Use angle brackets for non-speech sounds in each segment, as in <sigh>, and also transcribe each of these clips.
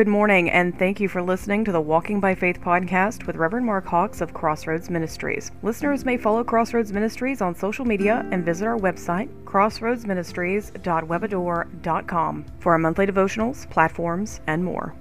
Good morning, and thank you for listening to the Walking by Faith podcast with Reverend Mark Hawks of Crossroads Ministries. Listeners may follow Crossroads Ministries on social media and visit our website, crossroadsministries.webador.com, for our monthly devotionals, platforms, and more.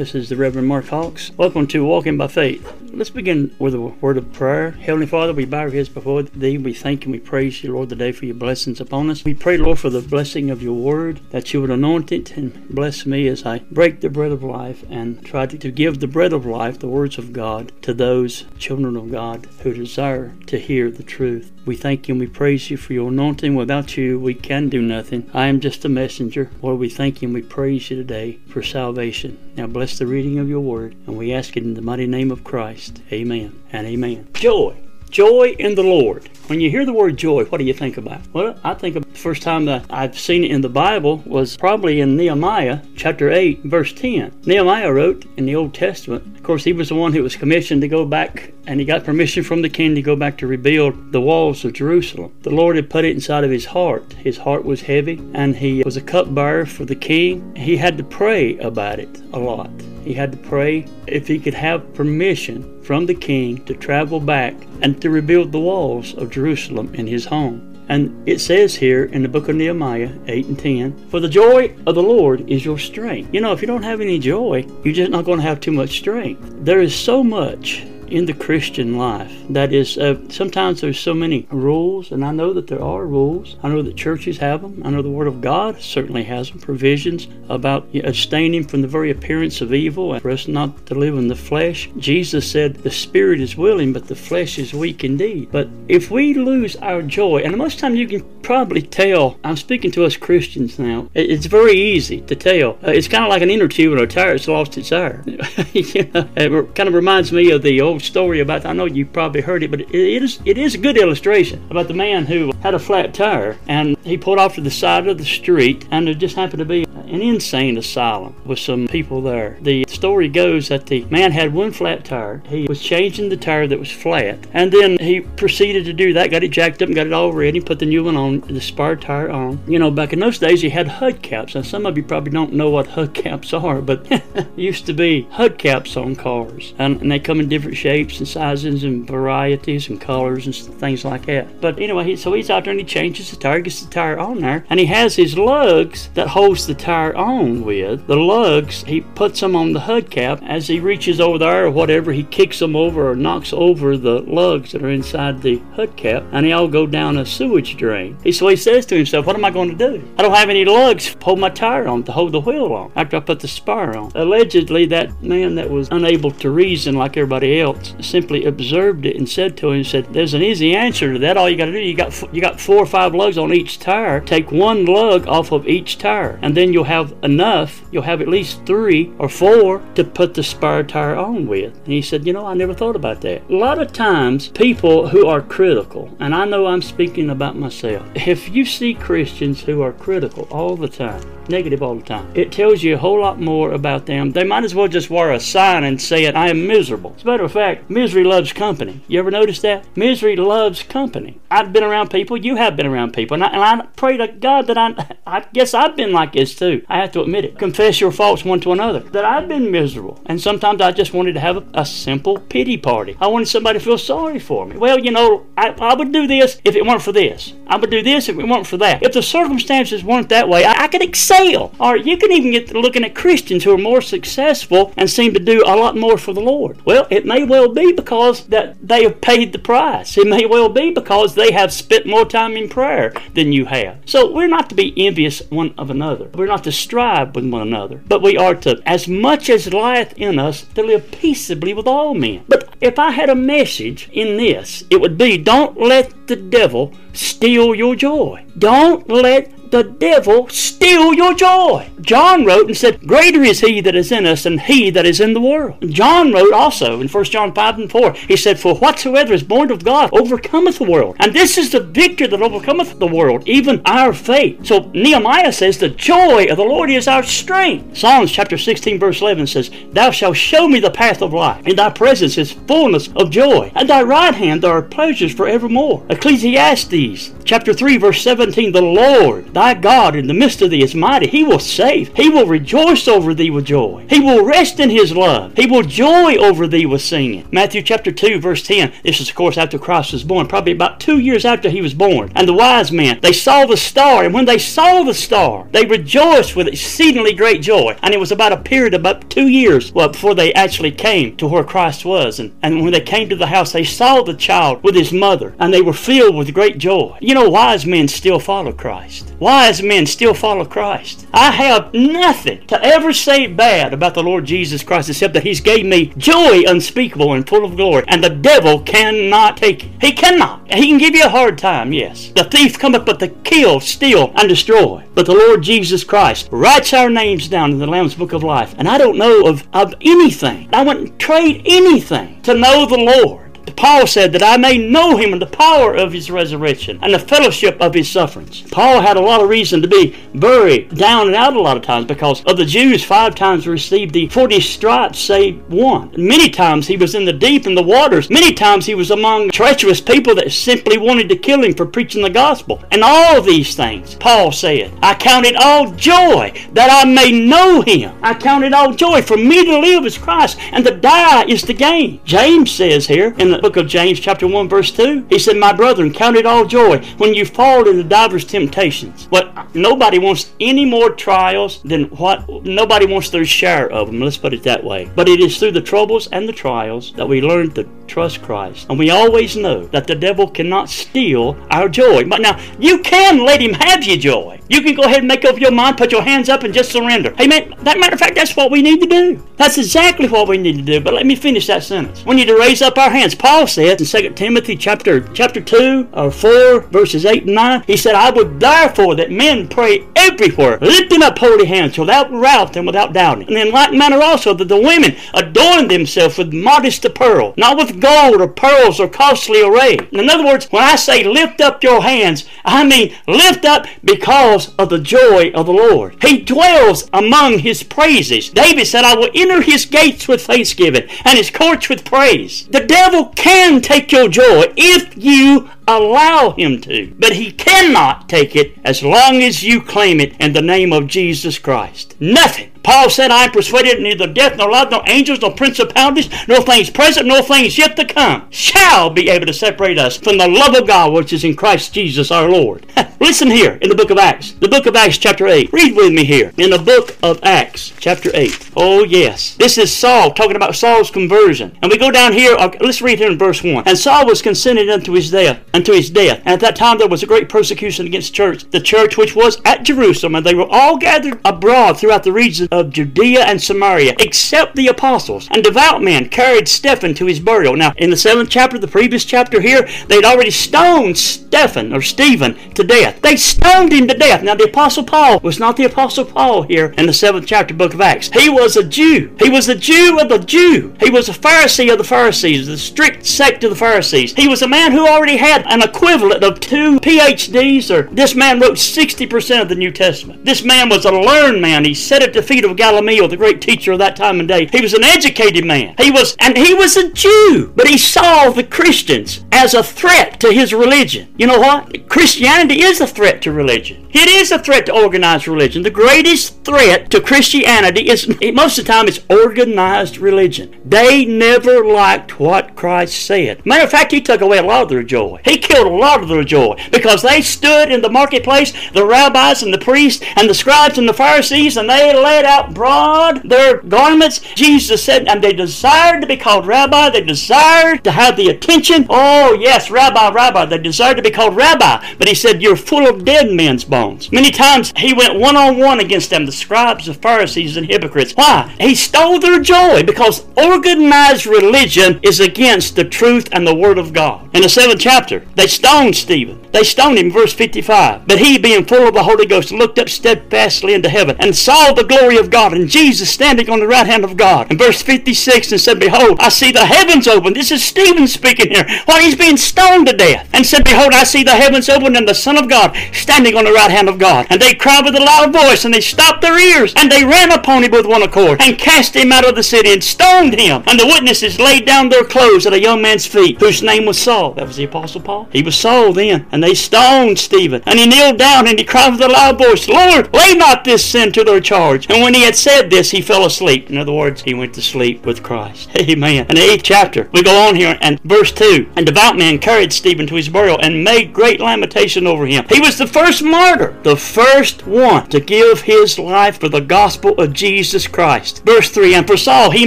This is the Reverend Mark Hawks. Welcome to Walking by Faith. Let's begin with a word of prayer. Heavenly Father, we bow our heads before Thee. We thank and we praise You, Lord, today for Your blessings upon us. We pray, Lord, for the blessing of Your Word, that You would anoint it and bless me as I break the bread of life and try to, to give the bread of life, the words of God, to those children of God who desire to hear the truth. We thank you and we praise you for your anointing. Without you, we can do nothing. I am just a messenger. Lord, we thank you and we praise you today for salvation. Now bless the reading of your word, and we ask it in the mighty name of Christ. Amen and amen. Joy. Joy in the Lord. When you hear the word joy, what do you think about? Well, I think the first time that I've seen it in the Bible was probably in Nehemiah chapter 8, verse 10. Nehemiah wrote in the Old Testament, of course, he was the one who was commissioned to go back and he got permission from the king to go back to rebuild the walls of Jerusalem. The Lord had put it inside of his heart. His heart was heavy and he was a cupbearer for the king. He had to pray about it a lot. He had to pray if he could have permission from the king to travel back and to rebuild the walls of Jerusalem in his home. And it says here in the book of Nehemiah 8 and 10, For the joy of the Lord is your strength. You know, if you don't have any joy, you're just not going to have too much strength. There is so much in the Christian life. That is, uh, sometimes there's so many rules, and I know that there are rules. I know that churches have them. I know the Word of God certainly has them, provisions about abstaining from the very appearance of evil and for us not to live in the flesh. Jesus said, The spirit is willing, but the flesh is weak indeed. But if we lose our joy, and most time you can probably tell, I'm speaking to us Christians now, it's very easy to tell. Uh, it's kind of like an inner tube in a tire that's lost its air. <laughs> you know, it kind of reminds me of the old story about. I know you probably heard it, but it is it is a good illustration about the man who had a flat tire and he pulled off to the side of the street and there just happened to be an insane asylum with some people there. The story goes that the man had one flat tire. He was changing the tire that was flat, and then he proceeded to do that. Got it jacked up and got it all ready. Put the new one on, the spare tire on. You know, back in those days, you had hubcaps. Now, some of you probably don't know what hubcaps <laughs> are, but <laughs> used to be hubcaps on cars, and, and they come in different shapes shapes and sizes and varieties and colors and things like that. But anyway, he, so he's out there and he changes the tire, gets the tire on there, and he has his lugs that holds the tire on with. The lugs, he puts them on the hubcap. As he reaches over there or whatever, he kicks them over or knocks over the lugs that are inside the hubcap, and they all go down a sewage drain. So he says to himself, What am I going to do? I don't have any lugs to hold my tire on, to hold the wheel on, after I put the spar on. Allegedly, that man that was unable to reason like everybody else simply observed it and said to him, said, "There's an easy answer to that. All you got to do, you got you got four or five lugs on each tire. Take one lug off of each tire, and then you'll have enough. You'll have at least three or four to put the spare tire on with." And he said, "You know, I never thought about that. A lot of times, people who are critical, and I know I'm speaking about myself. If you see Christians who are critical all the time, negative all the time, it tells you a whole lot more about them. They might as well just wear a sign and say it, I am miserable. As a matter of fact, misery loves company. You ever notice that? Misery loves company. I've been around people, you have been around people, and I, and I pray to God that I, I guess I've been like this too. I have to admit it. Confess your faults one to another. That I've been miserable. And sometimes I just wanted to have a, a simple pity party. I wanted somebody to feel sorry for me. Well, you know, I, I would do this if it weren't for this. I would do this if it weren't for that. If the circumstances weren't that way, I, I could excel. Or you can even get looking at Christians who are more successful and seem to do a lot more for the Lord. Well, it may well be because that they have paid the price. It may well be because they have spent more time in prayer than you have. So we're not to be envious one of another. We're not to strive with one another. But we are to, as much as lieth in us, to live peaceably with all men. But if I had a message in this, it would be don't let the devil steal your joy. Don't let the devil steal your joy. John wrote and said, Greater is he that is in us than he that is in the world. John wrote also in 1 John 5 and 4, he said, For whatsoever is born of God overcometh the world. And this is the victory that overcometh the world, even our faith. So Nehemiah says, The joy of the Lord is our strength. Psalms chapter 16, verse 11 says, Thou shalt show me the path of life. In thy presence is fullness of joy. And thy right hand there are pleasures forevermore. Ecclesiastes chapter 3, verse 17, The Lord thy God in the midst of thee is mighty. He will save. He will rejoice over thee with joy. He will rest in his love. He will joy over thee with singing. Matthew chapter 2, verse 10. This is, of course, after Christ was born, probably about two years after he was born. And the wise men, they saw the star, and when they saw the star, they rejoiced with exceedingly great joy. And it was about a period of about two years well, before they actually came to where Christ was. And, and when they came to the house, they saw the child with his mother, and they were filled with great joy. You know, wise men still follow Christ. Men still follow Christ. I have nothing to ever say bad about the Lord Jesus Christ except that He's gave me joy unspeakable and full of glory, and the devil cannot take it. He cannot. He can give you a hard time, yes. The thief cometh but to kill, steal, and destroy. But the Lord Jesus Christ writes our names down in the Lamb's Book of Life, and I don't know of, of anything. I wouldn't trade anything to know the Lord. Paul said that I may know him and the power of his resurrection and the fellowship of his sufferings. Paul had a lot of reason to be buried down and out a lot of times because of the Jews five times received the 40 stripes save one. Many times he was in the deep in the waters. Many times he was among treacherous people that simply wanted to kill him for preaching the gospel. And all these things, Paul said, I count it all joy that I may know him. I count it all joy. For me to live is Christ and to die is the gain. James says here in the book of James, chapter 1, verse 2. He said, My brethren, count it all joy when you fall into divers temptations. But nobody wants any more trials than what nobody wants their share of them. Let's put it that way. But it is through the troubles and the trials that we learn to trust Christ. And we always know that the devil cannot steal our joy. But now, you can let him have your joy. You can go ahead and make up your mind, put your hands up, and just surrender. Hey, man, that matter of fact, that's what we need to do. That's exactly what we need to do. But let me finish that sentence. We need to raise up our hands. Paul said in 2 Timothy chapter chapter 2 or 4, verses 8 and 9, he said, I would therefore that men pray everywhere, lifting up holy hands without wrath and without doubting. And in like manner also that the women adorn themselves with modest apparel, not with gold or pearls or costly array. In other words, when I say lift up your hands, I mean lift up because of the joy of the Lord. He dwells among his praises. David said, I will enter his gates with thanksgiving and his courts with praise. The devil can take your joy if you allow him to. But he cannot take it as long as you claim it in the name of Jesus Christ. Nothing. Paul said, I am persuaded neither death, nor life, nor angels, nor principalities, nor things present, nor things yet to come shall be able to separate us from the love of God which is in Christ Jesus our Lord. <laughs> Listen here in the book of Acts. The book of Acts, chapter 8. Read with me here. In the book of Acts, chapter 8. Oh, yes. This is Saul talking about Saul's conversion. And we go down here, uh, let's read here in verse 1. And Saul was consented unto his death, unto his death. And at that time there was a great persecution against church, the church which was at Jerusalem, and they were all gathered abroad throughout the region of Judea and Samaria, except the apostles. And devout men carried Stephen to his burial. Now, in the seventh chapter, the previous chapter here, they'd already stoned Stephen or Stephen to death. They stoned him to death. Now, the apostle Paul was not the apostle Paul here in the seventh chapter, book of Acts. He was a Jew. He was a Jew of the Jew. He was a Pharisee of the Pharisees, the strict sect of the Pharisees. He was a man who already had an equivalent of two PhDs, or this man wrote 60% of the New Testament. This man was a learned man. He sat at the of Gamaliel, the great teacher of that time and day. He was an educated man. He was, and he was a Jew, but he saw the Christians as a threat to his religion. You know what? Christianity is a threat to religion. It is a threat to organized religion. The greatest threat to Christianity is, most of the time, it's organized religion. They never liked what Christ said. Matter of fact, he took away a lot of their joy. He killed a lot of their joy because they stood in the marketplace, the rabbis and the priests and the scribes and the Pharisees, and they laid out broad their garments. Jesus said, and they desired to be called rabbi. They desired to have the attention. Oh, yes, Rabbi, Rabbi. They desired to be called Rabbi. But he said, You're full of dead men's bones. Many times he went one on one against them, the scribes, the Pharisees, and hypocrites. Why? He stole their joy because organized religion is against the truth and the word of God. In the seventh chapter, they stoned Stephen. They stoned him, verse 55. But he, being full of the Holy Ghost, looked up steadfastly into heaven and saw the glory of God and Jesus standing on the right hand of God. In verse 56, and said, Behold, I see the heavens open. This is Stephen speaking here while he's being stoned to death. And said, Behold, I see the heavens open and the Son of God standing on the right hand of God. And they cried with a loud voice and they stopped their ears and they ran upon him with one accord and cast him out of the city and stoned him. And the witnesses laid down their clothes at a young man's feet whose name was Saul. That was the Apostle Paul. He was Saul then. And they stoned Stephen. And he kneeled down and he cried with a loud voice, Lord, lay not this sin to their charge. And when he had said this, he fell asleep. In other words, he went to sleep with Christ. <laughs> Amen. In the eighth chapter, we go on here and verse 2 And devout men carried Stephen to his burial and made great lamentation over him. He was the first martyr, the first one to give his life for the gospel of Jesus Christ. Verse 3 And for Saul, he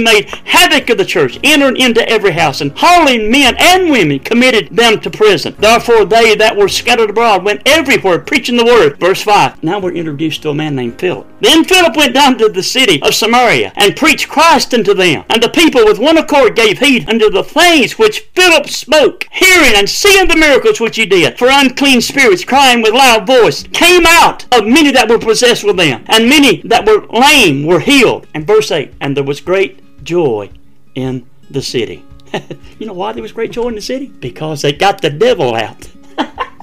made havoc of the church, entered into every house, and hauling men and women committed them to prison. Therefore, they that were scattered abroad went everywhere preaching the word. Verse 5. Now we're introduced to a man named Philip. Then Philip went down to the city of Samaria and preached Christ unto them. And the people with one accord gave heed unto the things which Philip spoke, hearing and seeing the miracles which he did. For unclean spirits, crying with loud voice, came out of many that were possessed with them, and many that were lame were healed. And verse 8. And there was great joy in the city. <laughs> you know why there was great joy in the city? Because they got the devil out. <laughs>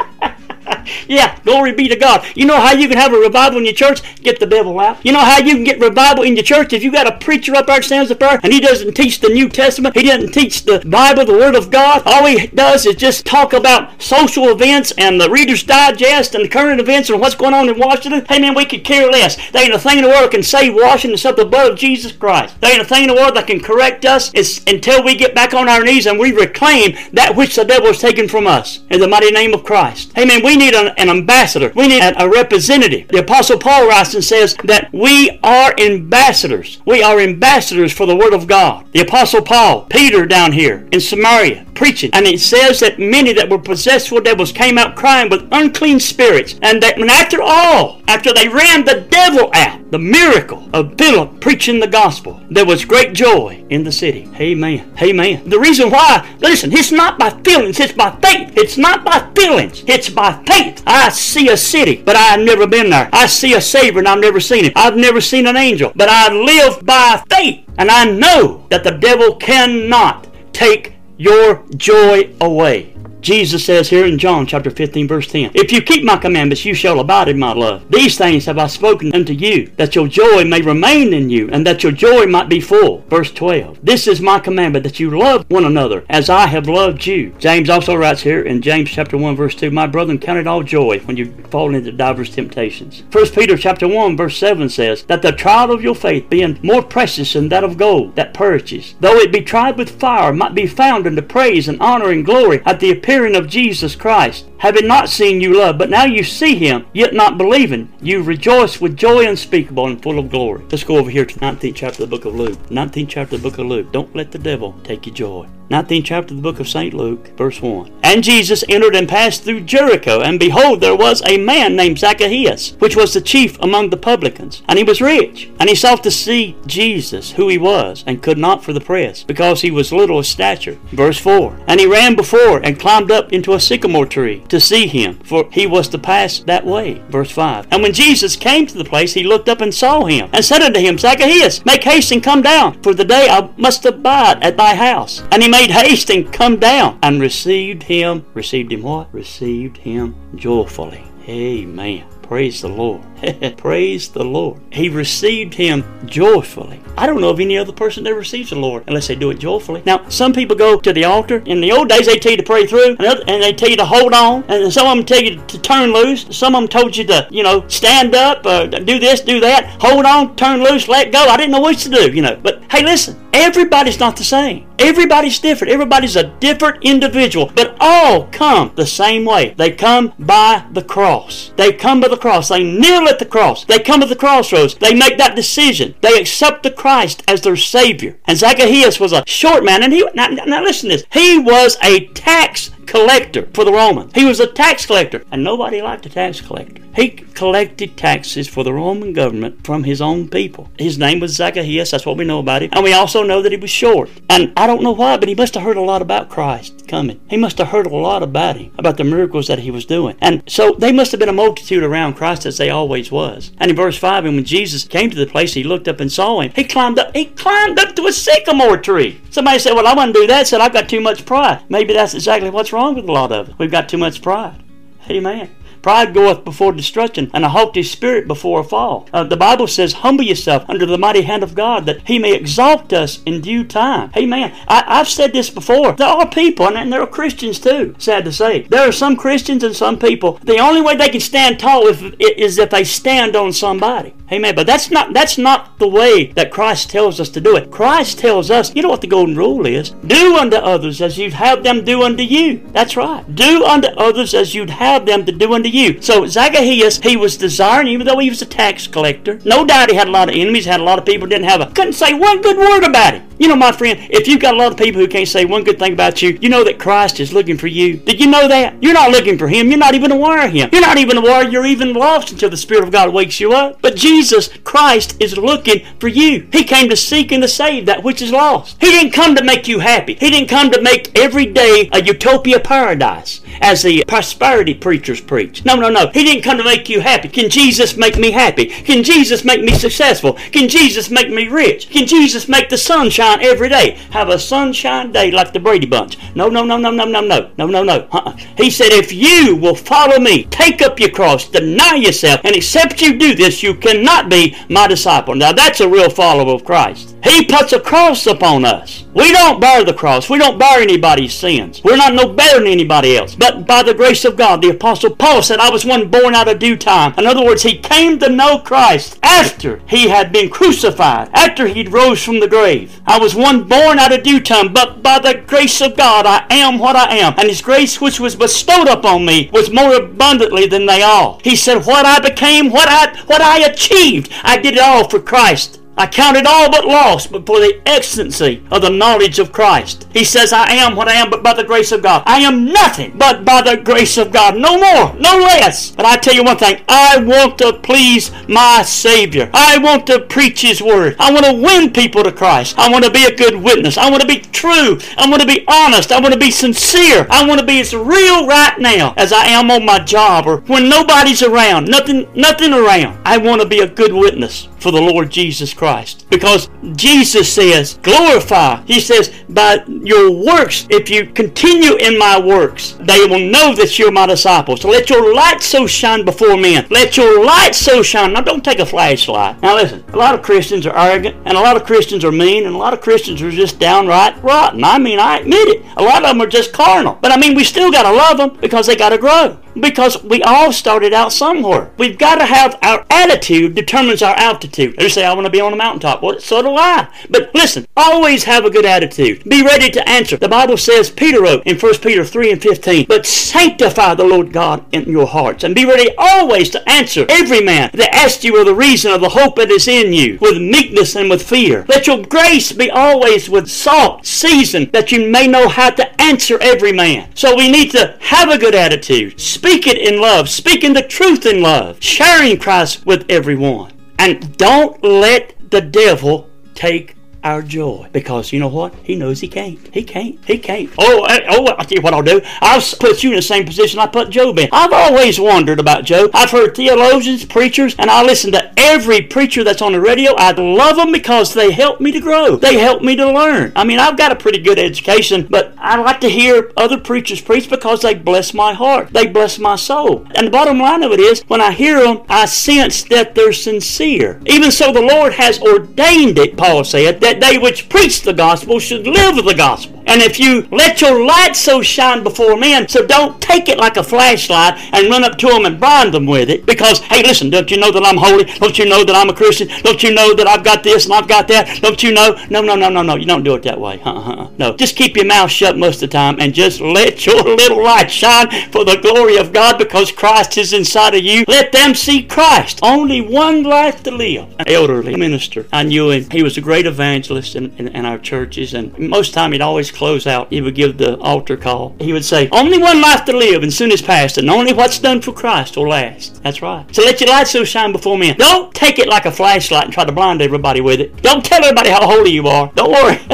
<laughs> yeah, glory be to God. You know how you can have a revival in your church? Get the devil out. You know how you can get revival in your church? If you got a preacher up there stands up there and he doesn't teach the New Testament, he doesn't teach the Bible, the Word of God. All he does is just talk about social events and the Reader's Digest and the current events and what's going on in Washington. Hey man, we could care less. There ain't a thing in the world that can save Washington except the blood of Jesus Christ. There ain't a thing in the world that can correct us it's until we get back on our knees and we reclaim that which the devil has taken from us in the mighty name of Christ. Hey man, we need an, an ambassador. We need a, a representative. The Apostle Paul writes and says that we are ambassadors. We are ambassadors for the Word of God. The Apostle Paul, Peter down here in Samaria, preaching. And it says that many that were possessed with devils came out crying with unclean spirits. And that and after all, after they ran the devil out, the miracle of Philip preaching the gospel, there was great joy in the city. Amen. Amen. The reason why, listen, it's not by feelings, it's by faith. It's not by feelings, it's by faith. I see a city, but I've never been there. I see a Savior, and I've never seen him. I've never seen an angel, but I live by faith. And I know that the devil cannot take your joy away. Jesus says here in John chapter 15, verse 10, If you keep my commandments, you shall abide in my love. These things have I spoken unto you, that your joy may remain in you, and that your joy might be full. Verse 12, This is my commandment, that you love one another, as I have loved you. James also writes here in James chapter 1, verse 2, My brethren, count it all joy when you fall into divers temptations. 1 Peter chapter 1, verse 7 says, That the trial of your faith, being more precious than that of gold, that perishes, though it be tried with fire, might be found unto praise and honor and glory at the appearing of Jesus Christ, having not seen you love, but now you see him, yet not believing, you rejoice with joy unspeakable and full of glory. Let's go over here to 19th chapter of the book of Luke. 19th chapter of the book of Luke. Don't let the devil take your joy. 19th chapter of the book of St. Luke, verse 1. And Jesus entered and passed through Jericho, and behold, there was a man named Zacchaeus, which was the chief among the publicans, and he was rich. And he sought to see Jesus, who he was, and could not for the press, because he was little of stature. Verse 4. And he ran before and climbed up into a sycamore tree to see him, for he was to pass that way. Verse 5. And when Jesus came to the place, he looked up and saw him, and said unto him, Zacchaeus, make haste and come down, for the day I must abide at thy house. And he made haste and come down, and received him. Received him what? Received him joyfully. Amen. Praise the Lord. <laughs> Praise the Lord. He received him joyfully. I don't know of any other person that receives the Lord unless they do it joyfully. Now, some people go to the altar. In the old days, they tell you to pray through, and, they tell you to hold on, and some of them tell you to turn loose. Some of them told you to, you know, stand up, uh, do this, do that, hold on, turn loose, let go. I didn't know what to do, you know. But hey, listen, everybody's not the same. Everybody's different. Everybody's a different individual, but all come the same way. They come by the cross. They come by the cross. They kneel at the cross. They come to the crossroads. They make that decision. They accept the Christ as their Savior. And Zacchaeus was a short man, and he now, now listen to this. He was a tax collector for the Romans. He was a tax collector, and nobody liked a tax collector. He collected taxes for the Roman government from his own people. His name was Zacchaeus, that's what we know about him. And we also know that he was short. And I don't know why, but he must have heard a lot about Christ coming. He must have heard a lot about him, about the miracles that he was doing. And so they must have been a multitude around Christ as they always was. And in verse 5, and when Jesus came to the place, he looked up and saw him. He climbed up, he climbed up to a sycamore tree. Somebody said, Well, I wouldn't do that. Said, I've got too much pride. Maybe that's exactly what's wrong with a lot of. We've got too much pride. Amen. Pride goeth before destruction, and a haughty spirit before a fall. Uh, the Bible says, Humble yourself under the mighty hand of God, that he may exalt us in due time. Amen. I, have said this before. There are people, and there are Christians too, sad to say. There are some Christians and some people, the only way they can stand tall if, is if they stand on somebody. Amen. But that's not that's not the way that Christ tells us to do it. Christ tells us, you know what the golden rule is? Do unto others as you'd have them do unto you. That's right. Do unto others as you'd have them to do unto you. So Zacchaeus, he was desiring, even though he was a tax collector. No doubt he had a lot of enemies, had a lot of people didn't have a couldn't say one good word about him. You know, my friend, if you've got a lot of people who can't say one good thing about you, you know that Christ is looking for you. Did you know that? You're not looking for him. You're not even aware of him. You're not even aware you're even lost until the Spirit of God wakes you up. But Jesus Christ is looking for you. He came to seek and to save that which is lost. He didn't come to make you happy. He didn't come to make every day a utopia paradise, as the prosperity preachers preach. No, no, no. He didn't come to make you happy. Can Jesus make me happy? Can Jesus make me successful? Can Jesus make me rich? Can Jesus make the sunshine? sunshine every day. Have a sunshine day like the Brady Bunch. No, no, no, no, no, no, no, no, no, no. Uh-uh. He said, if you will follow me, take up your cross, deny yourself, and except you do this, you cannot be my disciple. Now that's a real follower of Christ. He puts a cross upon us. We don't bear the cross. We don't bear anybody's sins. We're not no better than anybody else. But by the grace of God, the Apostle Paul said, I was one born out of due time. In other words, he came to know Christ after he had been crucified, after he'd rose from the grave. I was one born out of due time, but by the grace of God, I am what I am. And his grace which was bestowed upon me was more abundantly than they all. He said, What I became, what I what I achieved, I did it all for Christ. I count it all but loss, but for the excellency of the knowledge of Christ. He says, I am what I am, but by the grace of God. I am nothing but by the grace of God. No more, no less. But I tell you one thing, I want to please my Savior. I want to preach His Word. I want to win people to Christ. I want to be a good witness. I want to be true. I want to be honest. I want to be sincere. I want to be as real right now as I am on my job or when nobody's around, nothing, nothing around. I want to be a good witness for the Lord Jesus Christ. Because Jesus says, glorify. He says, by your works, if you continue in my works, they will know that you're my disciples. So let your light so shine before men. Let your light so shine. Now don't take a flashlight. Now listen, a lot of Christians are arrogant, and a lot of Christians are mean, and a lot of Christians are just downright rotten. I mean, I admit it. A lot of them are just carnal. But I mean, we still got to love them because they got to grow. Because we all started out somewhere. We've got to have our attitude determines our altitude. They say, I want to be on a mountaintop. Well, so do I. But listen, always have a good attitude. Be ready to answer. The Bible says, Peter wrote in 1 Peter 3 and 15, But sanctify the Lord God in your hearts, and be ready always to answer every man that asks you of the reason of the hope that is in you, with meekness and with fear. Let your grace be always with salt, seasoned, that you may know how to answer every man. So we need to have a good attitude Speak it in love, speaking the truth in love, sharing Christ with everyone. And don't let the devil take our joy. Because you know what? He knows he can't. He can't. He can't. Oh, oh, I'll tell you what I'll do. I'll put you in the same position I put Job in. I've always wondered about Job. I've heard theologians, preachers, and I listen to every preacher that's on the radio. I love them because they help me to grow. They help me to learn. I mean, I've got a pretty good education, but I like to hear other preachers preach because they bless my heart. They bless my soul. And the bottom line of it is, when I hear them, I sense that they're sincere. Even so, the Lord has ordained it, Paul said, that that they which preach the gospel should live the gospel. And if you let your light so shine before men, so don't take it like a flashlight and run up to them and blind them with it. Because, hey, listen, don't you know that I'm holy? Don't you know that I'm a Christian? Don't you know that I've got this and I've got that? Don't you know? No, no, no, no, no. You don't do it that way. Uh-huh. No. Just keep your mouth shut most of the time and just let your <laughs> little light shine for the glory of God because Christ is inside of you. Let them see Christ. Only one life to live. An elderly minister. I knew him. He was a great evangelist evangelist in, in, in our churches, and most time he'd always close out. He would give the altar call. He would say, Only one life to live, and soon is past, and only what's done for Christ will last. That's right. So let your light so shine before men. Don't take it like a flashlight and try to blind everybody with it. Don't tell everybody how holy you are. Don't worry. <laughs>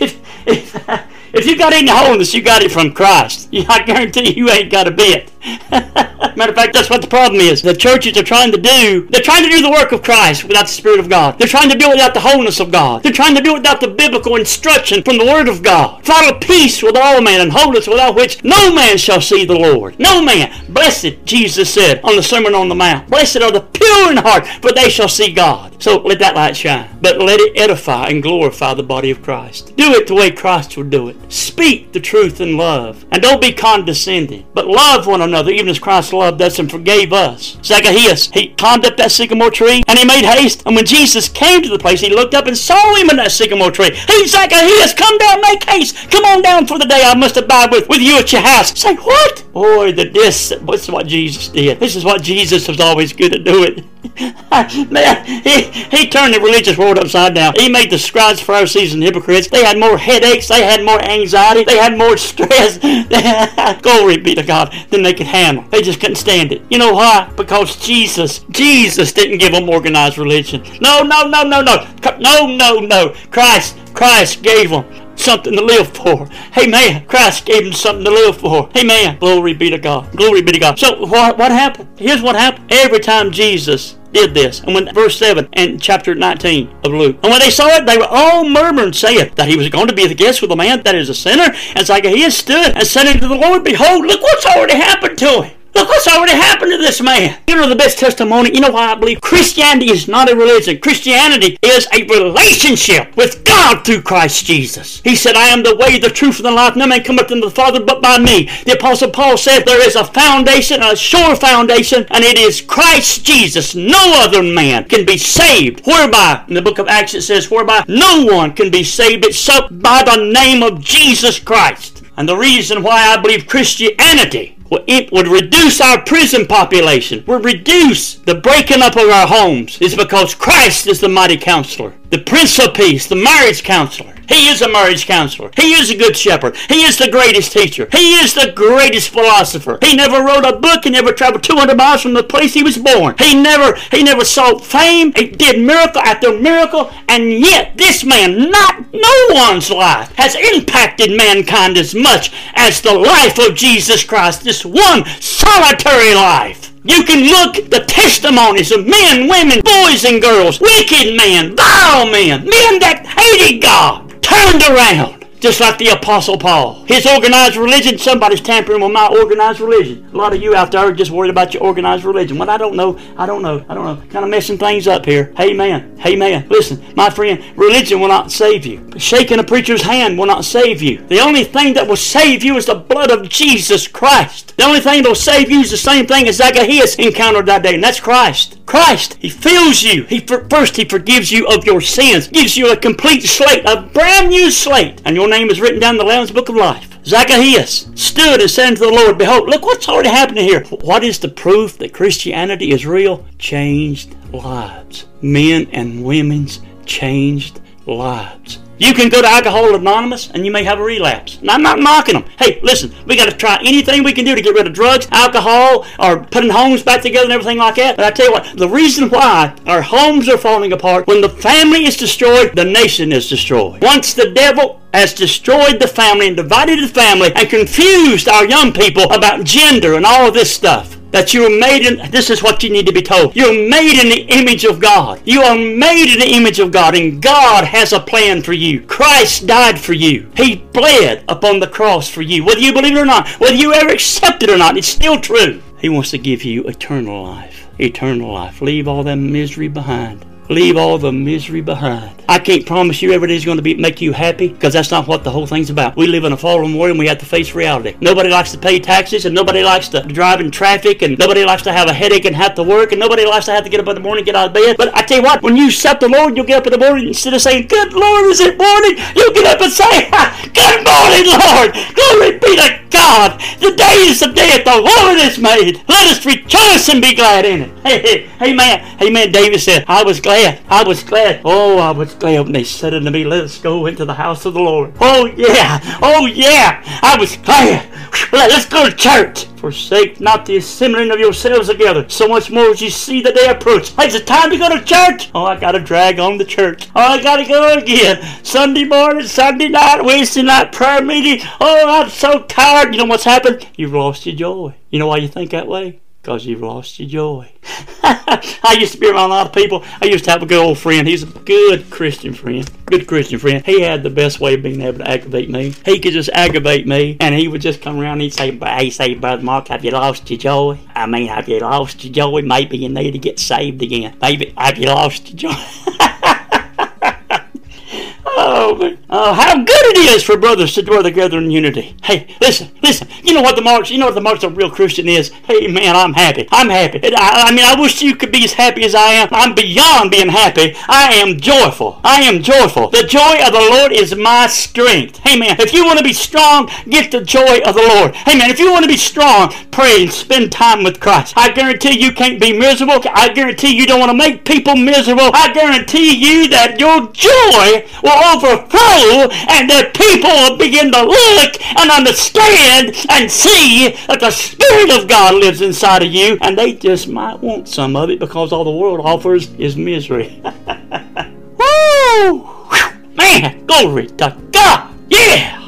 if, if, if you got any holiness, you got it from Christ. <laughs> I guarantee you ain't got a bit. <laughs> Matter of fact, that's what the problem is. The churches are trying to do, they're trying to do the work of Christ without the Spirit of God. They're trying to do it without the wholeness of God. They're trying to do it without the biblical instruction from the Word of God. Follow peace with all men and holiness without which no man shall see the Lord. No man. Blessed, Jesus said on the Sermon on the Mount. Blessed are the pure in heart, for they shall see God. So let that light shine. But let it edify and glorify the body of Christ. Do it the way Christ would do it. Speak the truth in love. And don't be condescending, but love one another, even as Christ loved us and forgave us. Zacchaeus, he climbed up that sycamore tree and he made haste. And when Jesus came to the place, he looked up and saw him in that sycamore tree. Hey, Zacchaeus, come down, make haste. Come on down for the day I must abide with, with you at your house. Say, what? Boy, the this, this is what Jesus did. This is what Jesus was always good at doing. <laughs> Man, he, he turned the religious world upside down. He made the scribes, Pharisees, and hypocrites. They had more headaches. They had more anxiety. They had more <laughs> stress. <laughs> Glory be to God than they could handle. They just couldn't stand it. You know why? Because Jesus, Jesus didn't give them organized religion. No, no, no, no, no. No, no, no. Christ, Christ gave them something to live for. Amen. Christ gave him something to live for. Amen. Glory be to God. Glory be to God. So what, what happened? Here's what happened. Every time Jesus did this. And when verse 7 and chapter 19 of Luke. And when they saw it, they were all murmuring, saying that he was going to be the guest with a man that is a sinner. And Zacchaeus stood and said unto the Lord, Behold, look what's already happened to him. What's already happened to this man. You know the best testimony? You know why I believe Christianity is not a religion. Christianity is a relationship with God through Christ Jesus. He said, I am the way, the truth, and the life. No man cometh unto the Father but by me. The Apostle Paul said, There is a foundation, a sure foundation, and it is Christ Jesus. No other man can be saved. Whereby, in the book of Acts it says, Whereby no one can be saved except by the name of Jesus Christ. And the reason why I believe Christianity it would reduce our prison population, would reduce the breaking up of our homes, is because Christ is the mighty counselor, the Prince of Peace, the marriage counselor. He is a marriage counselor. He is a good shepherd. He is the greatest teacher. He is the greatest philosopher. He never wrote a book. He never traveled 200 miles from the place he was born. He never he never sought fame. He did miracle after miracle, and yet this man, not no one's life, has impacted mankind as much as the life of Jesus Christ. This one solitary life. You can look the testimonies of men, women, boys and girls, wicked men, vile men, men that hated God turned around. Just like the Apostle Paul. His organized religion, somebody's tampering with my organized religion. A lot of you out there are just worried about your organized religion. What I don't know, I don't know, I don't know. Kind of messing things up here. Hey man, hey man, listen, my friend, religion will not save you. Shaking a preacher's hand will not save you. The only thing that will save you is the blood of Jesus Christ. The only thing that will save you is the same thing as Zacchaeus encountered that day, and that's Christ. Christ, He fills you. He first He forgives you of your sins, gives you a complete slate, a brand new slate, and your name is written down in the Lamb's Book of Life. Zacchaeus stood and said unto the Lord, Behold, look what's already happening here. What is the proof that Christianity is real? Changed lives. Men and women's changed lives. You can go to Alcohol Anonymous and you may have a relapse. And I'm not knocking them. Hey, listen, we got to try anything we can do to get rid of drugs, alcohol, or putting homes back together and everything like that. But I tell you what, the reason why our homes are falling apart, when the family is destroyed, the nation is destroyed. Once the devil has destroyed the family and divided the family and confused our young people about gender and all of this stuff that you are made in this is what you need to be told. You're made in the image of god. You are made in the image of god and god has a plan for you. Christ died for you. He bled upon the cross for you. Whether you believe it or not whether you ever accept it or not it's still true. He wants to give you eternal life. Eternal life. Leave all that misery behind Leave all the misery behind. I can't promise you every day is going to be make you happy because that's not what the whole thing's about. We live in a fallen world and we have to face reality. Nobody likes to pay taxes and nobody likes to drive in traffic and nobody likes to have a headache and have to work and nobody likes to have to get up in the morning and get out of bed. But I tell you what, when you accept the Lord, you'll get up in the morning instead of saying, Good Lord, is it morning? You'll get up and say, Good morning, Lord. Glory be to God. The day is the day that the Lord has made. Let us rejoice and be glad in it. <laughs> Hey, hey, hey man, hey man, David said, I was glad glad. I was glad. Oh, I was glad when they said unto me, Let us go into the house of the Lord. Oh, yeah. Oh, yeah. I was glad. Let's go to church. Forsake not the assembling of yourselves together, so much more as you see the day approach. Hey, it's time to go to church. Oh, I gotta drag on the church. Oh, I gotta go again. Sunday morning, Sunday night, Wednesday night prayer meeting. Oh, I'm so tired. You know what's happened? You've lost your joy. You know why you think that way? Because you've lost your joy. <laughs> I used to be around a lot of people. I used to have a good old friend. He's a good Christian friend. Good Christian friend. He had the best way of being able to aggravate me. He could just aggravate me, and he would just come around and he'd say, "Hey, say, Brother Mark, have you lost your joy? I mean, have you lost your joy? Maybe you need to get saved again. Maybe have you lost your joy?" <laughs> Oh. Uh, how good it is for brothers to dwell together in unity. Hey, listen, listen. You know what the marks? You know what the marks of a real Christian is? Hey, man, I'm happy. I'm happy. I, I mean, I wish you could be as happy as I am. I'm beyond being happy. I am joyful. I am joyful. The joy of the Lord is my strength. Hey, man, if you want to be strong, get the joy of the Lord. Hey, man, if you want to be strong, pray and spend time with Christ. I guarantee you can't be miserable. I guarantee you don't want to make people miserable. I guarantee you that your joy will overflow and that people will begin to look and understand and see that the Spirit of God lives inside of you and they just might want some of it because all the world offers is misery. <laughs> Woo! Man, glory to God! Yeah!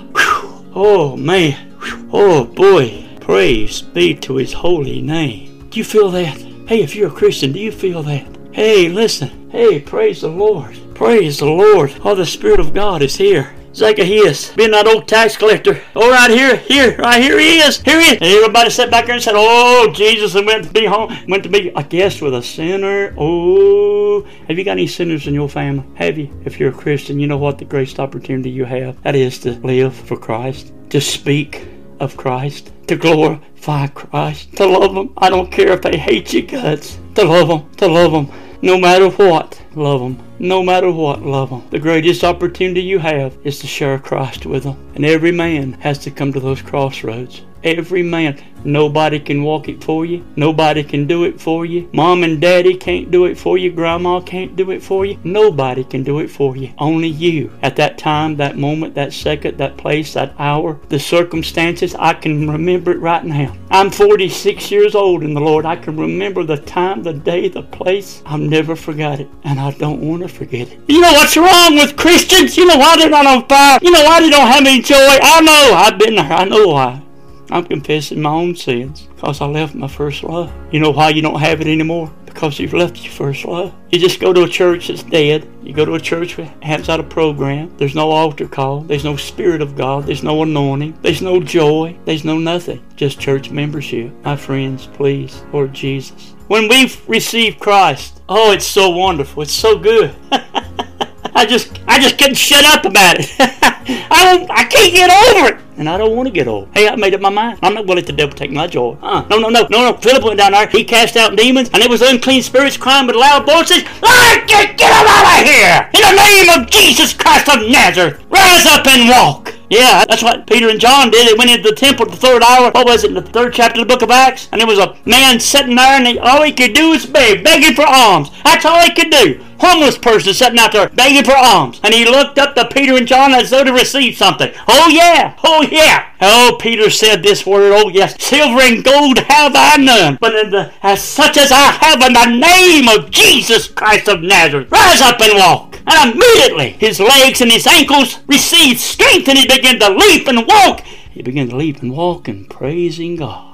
Oh, man. Oh, boy. Praise be to his holy name. Do you feel that? Hey, if you're a Christian, do you feel that? Hey, listen. Hey, praise the Lord. Praise the Lord. Oh, the Spirit of God is here. Zacchaeus, being that old tax collector. Oh, right here, here, right here he is. Here he is. And everybody sat back there and said, Oh, Jesus, and went to be home, went to be a guest with a sinner. Oh, have you got any sinners in your family? Have you? If you're a Christian, you know what the greatest opportunity you have? That is to live for Christ, to speak of Christ, to glorify Christ, to love them. I don't care if they hate you guts. To love them, to love them. No matter what, love them. No matter what, love them. The greatest opportunity you have is to share Christ with them. And every man has to come to those crossroads. Every man. Nobody can walk it for you. Nobody can do it for you. Mom and daddy can't do it for you. Grandma can't do it for you. Nobody can do it for you. Only you. At that time, that moment, that second, that place, that hour, the circumstances, I can remember it right now. I'm 46 years old in the Lord. I can remember the time, the day, the place. I've never forgot it. And I don't want to forget it. You know what's wrong with Christians? You know why they're not on fire? You know why they don't have any joy? I know. I've been there. I know why. I'm confessing my own sins because I left my first love. You know why you don't have it anymore? Because you've left your first love. You just go to a church that's dead. You go to a church that has out a program. There's no altar call. There's no Spirit of God. There's no anointing. There's no joy. There's no nothing. Just church membership. My friends, please, Lord Jesus. When we've received Christ, oh, it's so wonderful. It's so good. <laughs> I just I just couldn't shut up about it. <laughs> I don't I can't get over it. And I don't want to get over. Hey, I made up my mind. I'm not going to the devil take my joy. Uh, no, no, no, no, no. Philip went down there. He cast out demons, and it was unclean spirits crying with loud voices, Lord, get, him out of here! In the name of Jesus Christ of Nazareth, rise up and walk! Yeah, that's what Peter and John did. They went into the temple at the third hour. What was it, in the third chapter of the book of Acts? And there was a man sitting there, and all he could do was beg, begging for alms. That's all he could do. Homeless person sitting out there begging for alms. And he looked up to Peter and John as though to receive something. Oh, yeah. Oh, yeah. Oh, Peter said this word. Oh, yes. Silver and gold have I none. But in the, as such as I have in the name of Jesus Christ of Nazareth, rise up and walk. And immediately his legs and his ankles received strength, and he began to leap and walk. He began to leap and walk and praising God.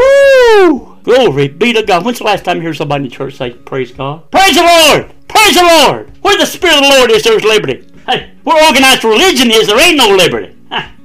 Woo! Glory be to God. When's the last time you heard somebody in church say, Praise God? Praise the Lord! Praise the Lord! Where the Spirit of the Lord is, there's liberty. Hey, where organized religion is, there ain't no liberty.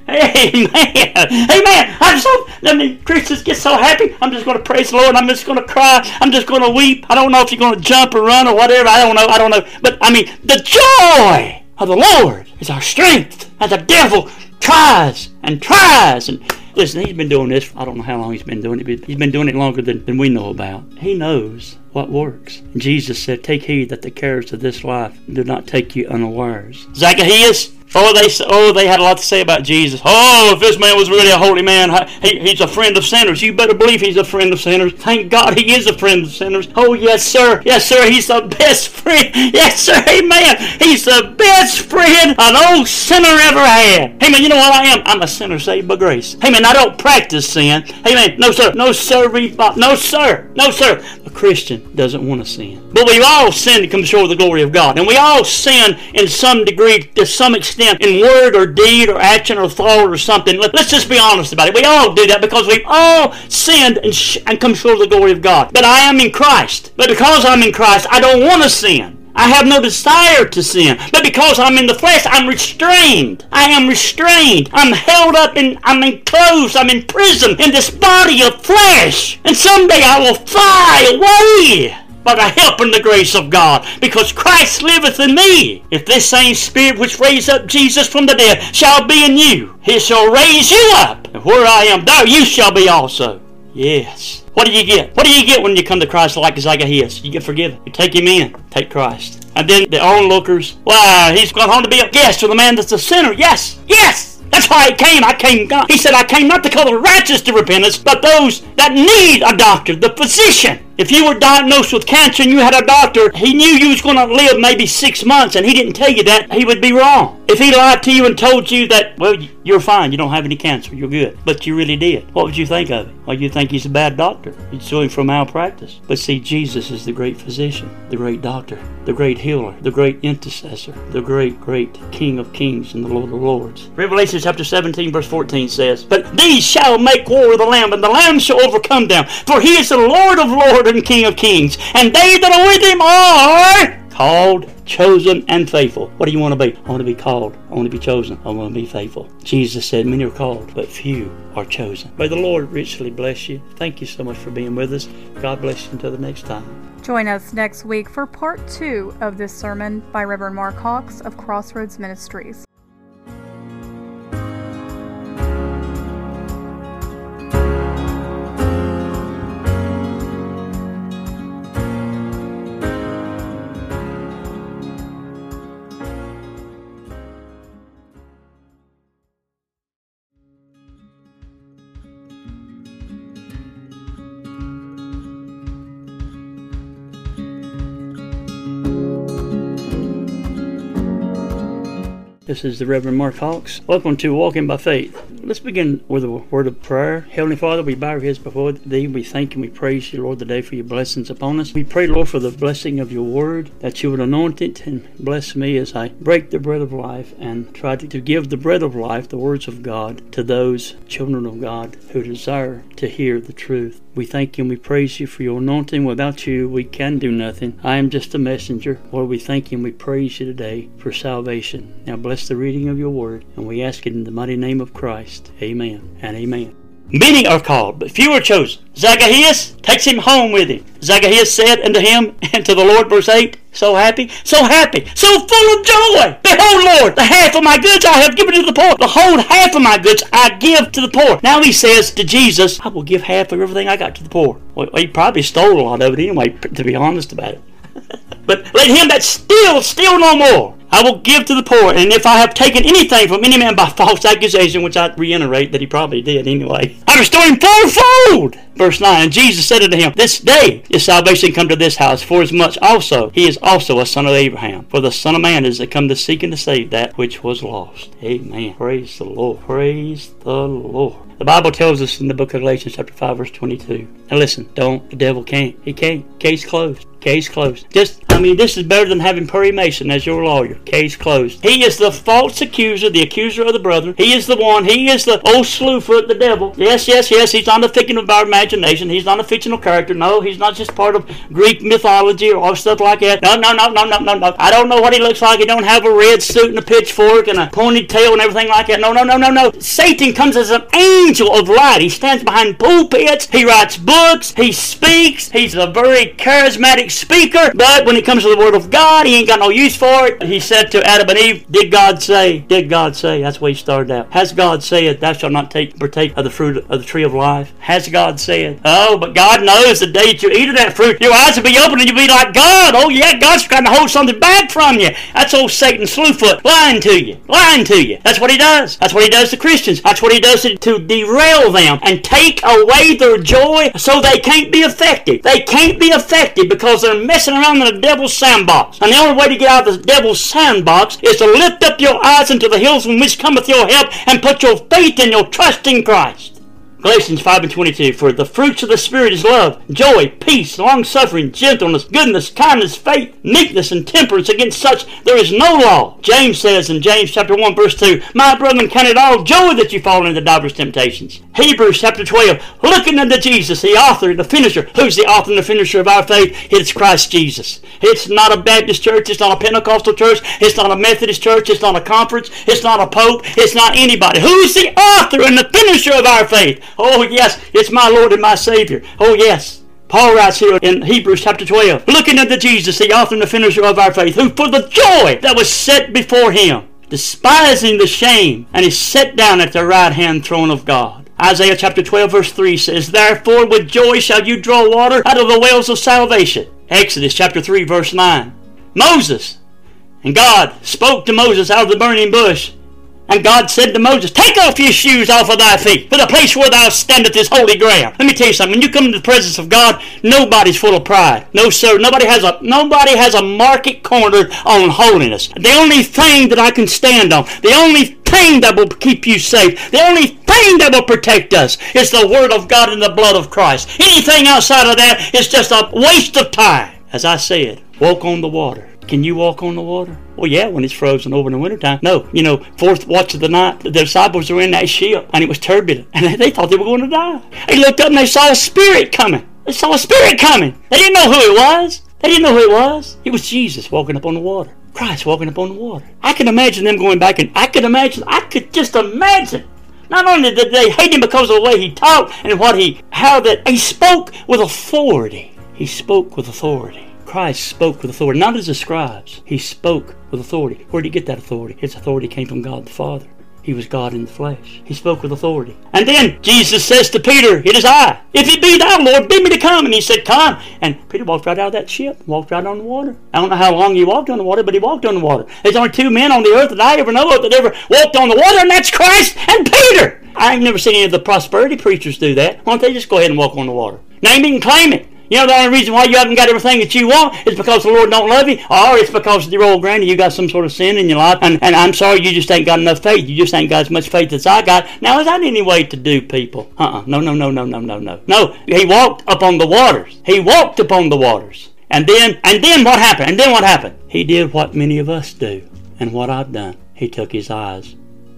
Hey man, hey man, I'm so. I mean, Christians get so happy. I'm just going to praise the Lord. I'm just going to cry. I'm just going to weep. I don't know if you're going to jump or run or whatever. I don't know. I don't know. But I mean, the joy of the Lord is our strength. And the devil tries and tries and listen. He's been doing this. I don't know how long he's been doing it, but he's been doing it longer than, than we know about. He knows what works. Jesus said, Take heed that the cares of this life do not take you unawares. Zacchaeus, Oh, they oh they had a lot to say about Jesus. Oh, if this man was really a holy man, he, he's a friend of sinners. You better believe he's a friend of sinners. Thank God he is a friend of sinners. Oh yes, sir. Yes, sir. He's the best friend. <laughs> Yes, sir. Amen. He's the best friend an old sinner ever had. Hey man, you know what I am? I'm a sinner saved by grace. Hey man, I don't practice sin. Hey man, no sir, no sir, no sir, no sir. Christian doesn't want to sin, but we've all sinned to come short of the glory of God, and we all sin in some degree, to some extent, in word or deed or action or thought or something. Let's just be honest about it. We all do that because we've all sinned and, sh- and come short of the glory of God. But I am in Christ. But because I'm in Christ, I don't want to sin. I have no desire to sin. But because I'm in the flesh, I'm restrained. I am restrained. I'm held up and I'm enclosed. I'm in prison in this body of flesh. And someday I will fly away by the help and the grace of God, because Christ liveth in me. If this same Spirit which raised up Jesus from the dead shall be in you, he shall raise you up. And where I am, there you shall be also. Yes. What do you get? What do you get when you come to Christ like Zacchaeus? You get forgiven. You take him in. Take Christ. And then the onlookers, why, he's going home to be a guest with a man that's a sinner. Yes, yes. That's why he came. I came. God. He said, I came not to call the righteous to repentance, but those that need a doctor, the physician. If you were diagnosed with cancer and you had a doctor, he knew you was going to live maybe six months and he didn't tell you that, he would be wrong. If he lied to you and told you that, well, you're fine, you don't have any cancer, you're good, but you really did, what would you think of it? Well, you think he's a bad doctor. He's suing for malpractice. But see, Jesus is the great physician, the great doctor, the great healer, the great intercessor, the great, great King of kings and the Lord of lords. Revelation chapter 17, verse 14 says, But these shall make war with the Lamb, and the Lamb shall overcome them, for he is the Lord of lords King of kings. And they that are with him are called, chosen, and faithful. What do you want to be? I want to be called. I want to be chosen. I want to be faithful. Jesus said, Many are called, but few are chosen. May the Lord richly bless you. Thank you so much for being with us. God bless you until the next time. Join us next week for part two of this sermon by Reverend Mark Hawks of Crossroads Ministries. This is the Reverend Mark Hawks. Welcome to Walking by Faith. Let's begin with a word of prayer. Heavenly Father, we bow our heads before Thee. We thank and we praise You, Lord, today for Your blessings upon us. We pray, Lord, for the blessing of Your word, that You would anoint it and bless me as I break the bread of life and try to, to give the bread of life, the words of God, to those children of God who desire to hear the truth. We thank you and we praise you for your anointing. Without you, we can do nothing. I am just a messenger. Lord, we thank you and we praise you today for salvation. Now bless the reading of your word, and we ask it in the mighty name of Christ. Amen and amen. Many are called, but few are chosen. Zacchaeus takes him home with him. Zacchaeus said unto him <laughs> and to the Lord, verse 8, so happy, so happy, so full of joy. Behold, Lord, the half of my goods I have given to the poor. The whole half of my goods I give to the poor. Now he says to Jesus, I will give half of everything I got to the poor. Well, he probably stole a lot of it anyway, to be honest about it. <laughs> but let him that steal steal no more. I will give to the poor, and if I have taken anything from any man by false accusation, which I reiterate that he probably did anyway, I restore him fourfold. Verse 9, and Jesus said unto him, This day is salvation come to this house, for as much also he is also a son of Abraham. For the Son of Man is to come to seek and to save that which was lost. Amen. Praise the Lord. Praise the Lord. The Bible tells us in the book of Galatians, chapter 5, verse 22. Now listen, don't. The devil can't. He can't. Case closed. Case closed. Just, I mean, this is better than having Perry Mason as your lawyer. Case closed. He is the false accuser, the accuser of the brethren. He is the one. He is the old slewfoot, the devil. Yes, yes, yes. He's not a figment of our imagination. He's not a fictional character. No, he's not just part of Greek mythology or stuff like that. No, no, no, no, no, no, no. I don't know what he looks like. He don't have a red suit and a pitchfork and a ponytail and everything like that. No, no, no, no, no. Satan comes as an angel of light. He stands behind pulpits. He writes books. He speaks. He's a very charismatic speaker. But when it comes to the Word of God, he ain't got no use for it. He said to Adam and Eve, Did God say? Did God say? That's where he started out. Has God said, Thou shalt not take partake of the fruit of the tree of life? Has God said? Oh, but God knows the day that you eat of that fruit, your eyes will be open and you'll be like God. Oh, yeah, God's trying to hold something back from you. That's old Satan Slewfoot lying to you. Lying to you. That's what he does. That's what he does to Christians. That's what he does to, to derail them and take away their joy so they can't be effective. They can't be effective because they're messing around in the devil's sandbox. And the only way to get out of the devil's sandbox is to lift up your eyes into the hills from which cometh your help and put your faith and your trust in Christ. Galatians 5 and 22. For the fruits of the Spirit is love, joy, peace, long suffering, gentleness, goodness, kindness, faith, meekness, and temperance. Against such there is no law. James says in James chapter 1, verse 2, My brethren, count it all joy that you fall into divers temptations. Hebrews chapter 12, looking unto Jesus, the author and the finisher. Who's the author and the finisher of our faith? It's Christ Jesus. It's not a Baptist church, it's not a Pentecostal church, it's not a Methodist church, it's not a conference, it's not a pope, it's not anybody. Who's the author and the finisher of our faith? Oh, yes, it's my Lord and my Savior. Oh, yes. Paul writes here in Hebrews chapter 12, looking unto Jesus, the author and the finisher of our faith, who for the joy that was set before him, despising the shame, and is set down at the right hand throne of God. Isaiah chapter 12, verse 3 says, Therefore with joy shall you draw water out of the wells of salvation. Exodus chapter 3, verse 9. Moses, and God spoke to Moses out of the burning bush, and God said to Moses, Take off your shoes off of thy feet, for the place where thou standest is holy ground. Let me tell you something. When you come into the presence of God, nobody's full of pride. No, sir. Nobody has a nobody has a market cornered on holiness. The only thing that I can stand on, the only thing that will keep you safe, the only thing that will protect us is the Word of God and the blood of Christ. Anything outside of that is just a waste of time. As I said, walk on the water. Can you walk on the water? Well, yeah, when it's frozen over in the wintertime. No, you know, fourth watch of the night, the disciples were in that ship and it was turbulent and they thought they were going to die. They looked up and they saw a spirit coming. They saw a spirit coming. They didn't know who it was. They didn't know who it was. It was Jesus walking up on the water. Christ walking up on the water. I can imagine them going back and I could imagine, I could just imagine not only did they hate him because of the way he talked and what he, how that he spoke with authority. He spoke with authority. Christ spoke with authority, not as the scribes. He spoke with authority. Where did he get that authority? His authority came from God the Father. He was God in the flesh. He spoke with authority. And then Jesus says to Peter, It is I. If it be thou, Lord, bid me to come. And he said, Come. And Peter walked right out of that ship, walked right on the water. I don't know how long he walked on the water, but he walked on the water. There's only two men on the earth that I ever know of that ever walked on the water, and that's Christ and Peter. I ain't never seen any of the prosperity preachers do that. Why don't they just go ahead and walk on the water? Name it and claim it. You know the only reason why you haven't got everything that you want is because the Lord don't love you, or it's because your old granny you got some sort of sin in your life, and, and I'm sorry you just ain't got enough faith. You just ain't got as much faith as I got. Now is that any way to do people? Uh-uh. No, no, no, no, no, no, no. No. He walked upon the waters. He walked upon the waters. And then and then what happened? And then what happened? He did what many of us do, and what I've done. He took his eyes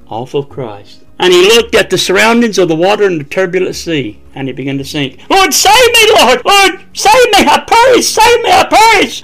off of Christ and he looked at the surroundings of the water and the turbulent sea, and he began to sink. Lord, save me, Lord! Lord, save me! I perish! Save me! I perish!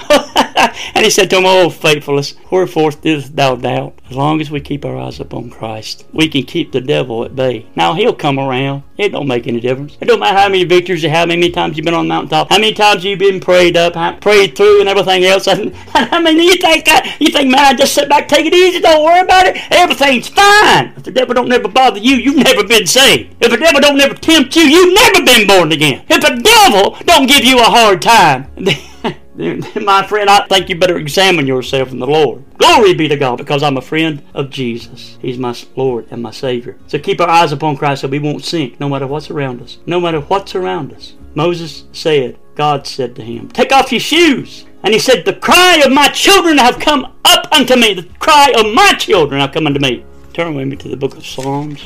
<laughs> and he said to him, Oh, faithfulness, wherefore didst thou doubt? As long as we keep our eyes upon Christ, we can keep the devil at bay. Now, he'll come around. It don't make any difference. It don't matter how many victories you have, how many times you've been on the mountaintop, how many times you've been prayed up, prayed through, and everything else. <laughs> And, I mean, you think, that, you think, man, just sit back, take it easy, don't worry about it. Everything's fine. If the devil don't never bother you, you've never been saved. If the devil don't never tempt you, you've never been born again. If the devil don't give you a hard time, <laughs> my friend, I think you better examine yourself in the Lord. Glory be to God, because I'm a friend of Jesus. He's my Lord and my Savior. So keep our eyes upon Christ so we won't sink no matter what's around us. No matter what's around us. Moses said, God said to him, Take off your shoes. And he said, The cry of my children have come up unto me. The cry of my children have come unto me. Turn with me to the book of Psalms.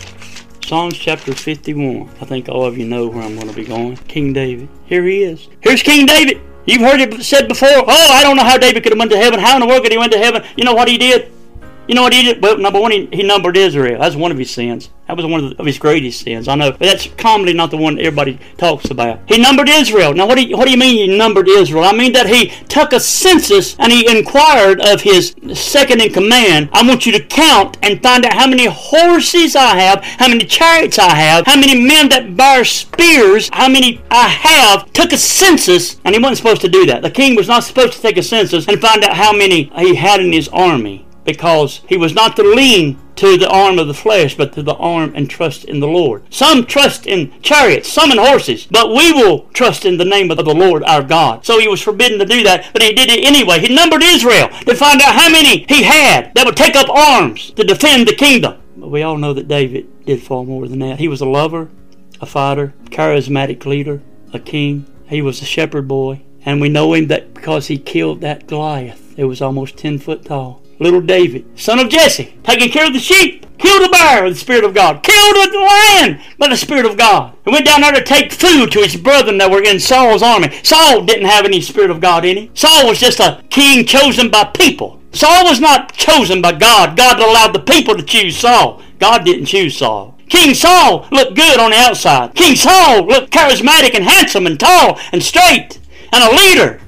Psalms chapter 51. I think all of you know where I'm going to be going. King David. Here he is. Here's King David. You've heard it said before, oh, I don't know how David could have went to heaven. How in the world could he went to heaven? You know what he did? You know what he did? Well, number one, he, he numbered Israel. That's one of his sins. That was one of, the, of, his greatest sins. I know, but that's commonly not the one everybody talks about. He numbered Israel. Now, what do you, what do you mean he numbered Israel? I mean that he took a census and he inquired of his second in command. I want you to count and find out how many horses I have, how many chariots I have, how many men that bear spears, how many I have. Took a census, and he wasn't supposed to do that. The king was not supposed to take a census and find out how many he had in his army because he was not to lean to the arm of the flesh, but to the arm and trust in the Lord. Some trust in chariots, some in horses, but we will trust in the name of the Lord our God. So he was forbidden to do that, but he did it anyway. He numbered Israel to find out how many he had that would take up arms to defend the kingdom. But we all know that David did far more than that. He was a lover, a fighter, charismatic leader, a king. He was a shepherd boy. And we know him that because he killed that Goliath. It was almost 10 foot tall little David, son of Jesse, taking care of the sheep, killed a bear with the Spirit of God, killed a lion by the Spirit of God. He went down there to take food to his brethren that were in Saul's army. Saul didn't have any Spirit of God in him. Saul was just a king chosen by people. Saul was not chosen by God. God allowed the people to choose Saul. God didn't choose Saul. King Saul looked good on the outside. King Saul looked charismatic and handsome and tall and straight and a leader.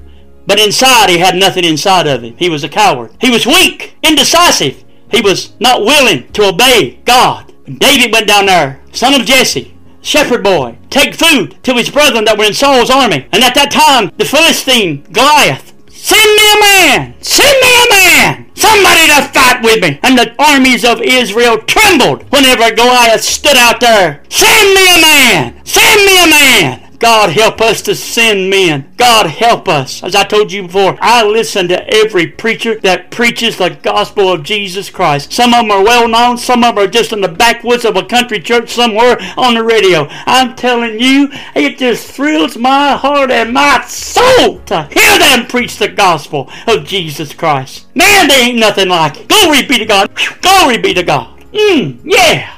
But inside, he had nothing inside of him. He was a coward. He was weak, indecisive. He was not willing to obey God. David went down there, son of Jesse, shepherd boy, take food to his brethren that were in Saul's army. And at that time, the Philistine, Goliath, send me a man! Send me a man! Somebody to fight with me! And the armies of Israel trembled whenever Goliath stood out there. Send me a man! Send me a man! God help us to send men. God help us. As I told you before, I listen to every preacher that preaches the gospel of Jesus Christ. Some of them are well known, some of them are just in the backwoods of a country church somewhere on the radio. I'm telling you, it just thrills my heart and my soul to hear them preach the gospel of Jesus Christ. Man, they ain't nothing like it. Glory be to God. Glory be to God. Mm, yeah.